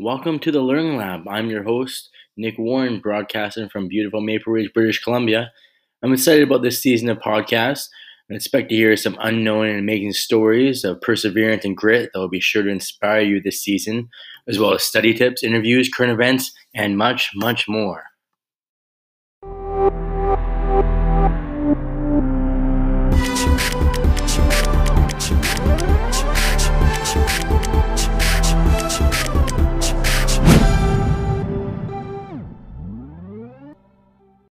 Welcome to the Learning Lab. I'm your host, Nick Warren, broadcasting from beautiful Maple Ridge, British Columbia. I'm excited about this season of podcasts and expect to hear some unknown and amazing stories of perseverance and grit that will be sure to inspire you this season, as well as study tips, interviews, current events, and much, much more.